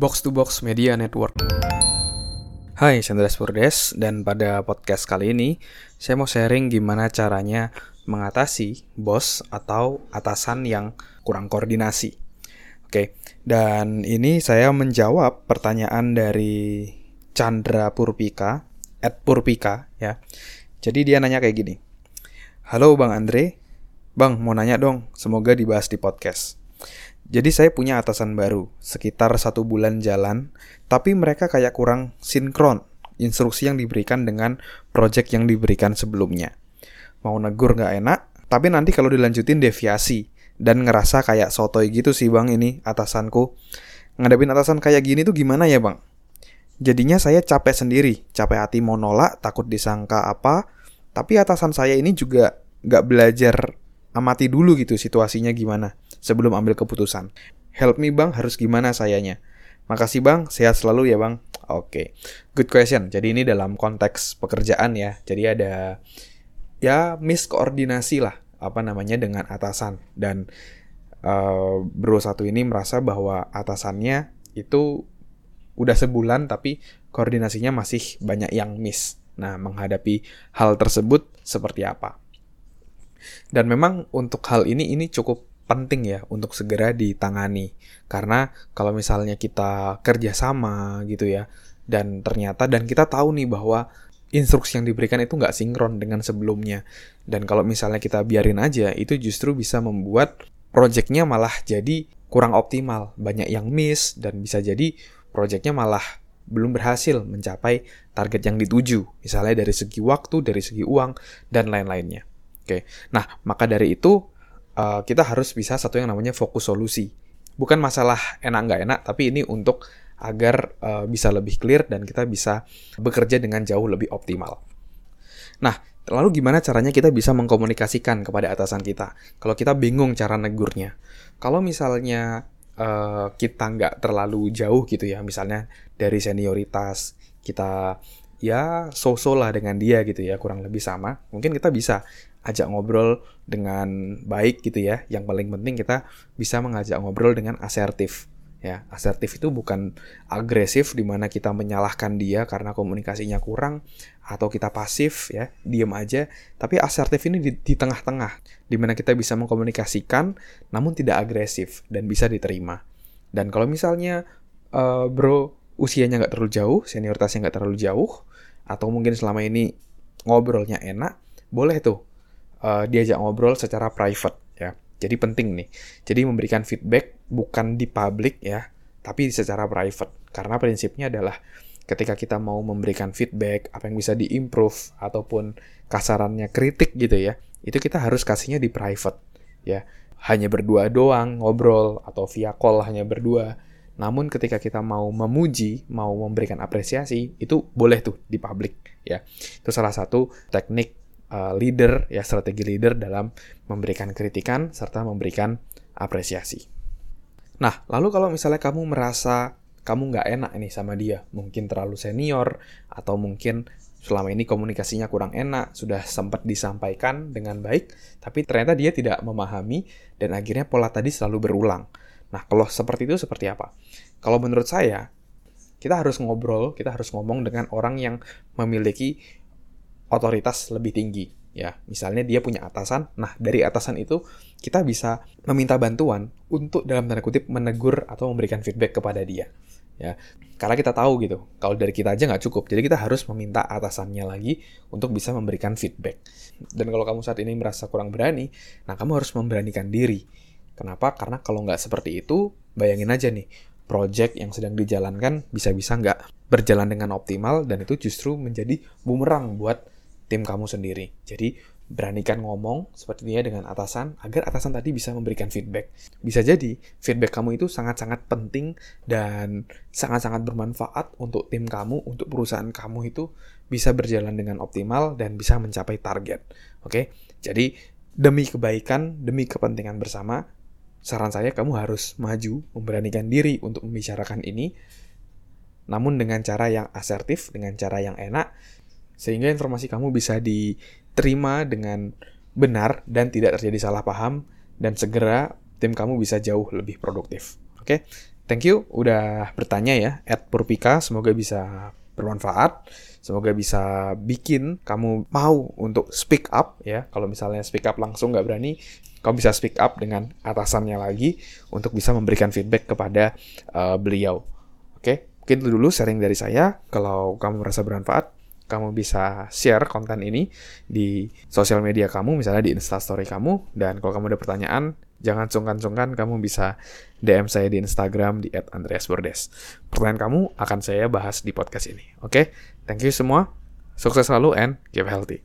Box to Box Media Network. Hai, saya Andreas Purdes dan pada podcast kali ini saya mau sharing gimana caranya mengatasi bos atau atasan yang kurang koordinasi. Oke, dan ini saya menjawab pertanyaan dari Chandra Purpika, at Purpika ya. Jadi dia nanya kayak gini. Halo Bang Andre, Bang mau nanya dong, semoga dibahas di podcast. Jadi saya punya atasan baru, sekitar satu bulan jalan, tapi mereka kayak kurang sinkron instruksi yang diberikan dengan project yang diberikan sebelumnya. Mau negur nggak enak, tapi nanti kalau dilanjutin deviasi, dan ngerasa kayak sotoy gitu sih bang ini atasanku. Ngadepin atasan kayak gini tuh gimana ya bang? Jadinya saya capek sendiri, capek hati mau nolak, takut disangka apa, tapi atasan saya ini juga nggak belajar amati dulu gitu situasinya gimana sebelum ambil keputusan. Help me bang, harus gimana sayanya? Makasih bang, sehat selalu ya bang. Oke, okay. good question. Jadi ini dalam konteks pekerjaan ya. Jadi ada ya miskoordinasi lah apa namanya dengan atasan dan uh, bro satu ini merasa bahwa atasannya itu udah sebulan tapi koordinasinya masih banyak yang miss. Nah, menghadapi hal tersebut seperti apa? Dan memang untuk hal ini ini cukup penting ya untuk segera ditangani. Karena kalau misalnya kita kerjasama gitu ya dan ternyata dan kita tahu nih bahwa instruksi yang diberikan itu nggak sinkron dengan sebelumnya. Dan kalau misalnya kita biarin aja itu justru bisa membuat projectnya malah jadi kurang optimal. Banyak yang miss dan bisa jadi projectnya malah belum berhasil mencapai target yang dituju. Misalnya dari segi waktu dari segi uang dan lain-lainnya. Oke, nah maka dari itu uh, kita harus bisa satu yang namanya fokus solusi. Bukan masalah enak nggak enak, tapi ini untuk agar uh, bisa lebih clear dan kita bisa bekerja dengan jauh lebih optimal. Nah, lalu gimana caranya kita bisa mengkomunikasikan kepada atasan kita? Kalau kita bingung cara negurnya, kalau misalnya uh, kita nggak terlalu jauh gitu ya, misalnya dari senioritas kita ya so-so lah dengan dia gitu ya kurang lebih sama mungkin kita bisa ajak ngobrol dengan baik gitu ya. Yang paling penting kita bisa mengajak ngobrol dengan asertif ya. Asertif itu bukan agresif di mana kita menyalahkan dia karena komunikasinya kurang atau kita pasif ya. Diem aja. Tapi asertif ini di, di tengah-tengah di mana kita bisa mengkomunikasikan namun tidak agresif dan bisa diterima. Dan kalau misalnya uh, bro usianya nggak terlalu jauh senioritasnya nggak terlalu jauh atau mungkin selama ini ngobrolnya enak, boleh tuh uh, diajak ngobrol secara private ya. Jadi penting nih. Jadi memberikan feedback bukan di publik ya, tapi secara private. Karena prinsipnya adalah ketika kita mau memberikan feedback, apa yang bisa diimprove ataupun kasarannya kritik gitu ya, itu kita harus kasihnya di private ya. Hanya berdua doang ngobrol atau via call hanya berdua namun ketika kita mau memuji, mau memberikan apresiasi, itu boleh tuh di publik ya. Itu salah satu teknik uh, leader ya strategi leader dalam memberikan kritikan serta memberikan apresiasi. Nah, lalu kalau misalnya kamu merasa kamu nggak enak nih sama dia, mungkin terlalu senior atau mungkin selama ini komunikasinya kurang enak, sudah sempat disampaikan dengan baik, tapi ternyata dia tidak memahami dan akhirnya pola tadi selalu berulang. Nah, kalau seperti itu seperti apa? Kalau menurut saya, kita harus ngobrol, kita harus ngomong dengan orang yang memiliki otoritas lebih tinggi. Ya, misalnya dia punya atasan. Nah, dari atasan itu kita bisa meminta bantuan untuk dalam tanda kutip menegur atau memberikan feedback kepada dia. Ya, karena kita tahu gitu, kalau dari kita aja nggak cukup. Jadi kita harus meminta atasannya lagi untuk bisa memberikan feedback. Dan kalau kamu saat ini merasa kurang berani, nah kamu harus memberanikan diri Kenapa? Karena kalau nggak seperti itu, bayangin aja nih, project yang sedang dijalankan bisa-bisa nggak berjalan dengan optimal dan itu justru menjadi bumerang buat tim kamu sendiri. Jadi beranikan ngomong sepertinya dengan atasan agar atasan tadi bisa memberikan feedback. Bisa jadi feedback kamu itu sangat-sangat penting dan sangat-sangat bermanfaat untuk tim kamu, untuk perusahaan kamu itu bisa berjalan dengan optimal dan bisa mencapai target. Oke, jadi demi kebaikan, demi kepentingan bersama, saran saya kamu harus maju, memberanikan diri untuk membicarakan ini, namun dengan cara yang asertif, dengan cara yang enak, sehingga informasi kamu bisa diterima dengan benar dan tidak terjadi salah paham, dan segera tim kamu bisa jauh lebih produktif. Oke, thank you udah bertanya ya, at Purpika, semoga bisa bermanfaat. Semoga bisa bikin kamu mau untuk speak up ya. Kalau misalnya speak up langsung nggak berani, kamu bisa speak up dengan atasannya lagi untuk bisa memberikan feedback kepada uh, beliau. Oke, mungkin itu dulu sharing dari saya. Kalau kamu merasa bermanfaat, kamu bisa share konten ini di sosial media kamu, misalnya di Instastory kamu. Dan kalau kamu ada pertanyaan, jangan sungkan-sungkan kamu bisa DM saya di Instagram di @andreasbordes. Pertanyaan kamu akan saya bahas di podcast ini. Oke, thank you semua. Sukses selalu and keep healthy.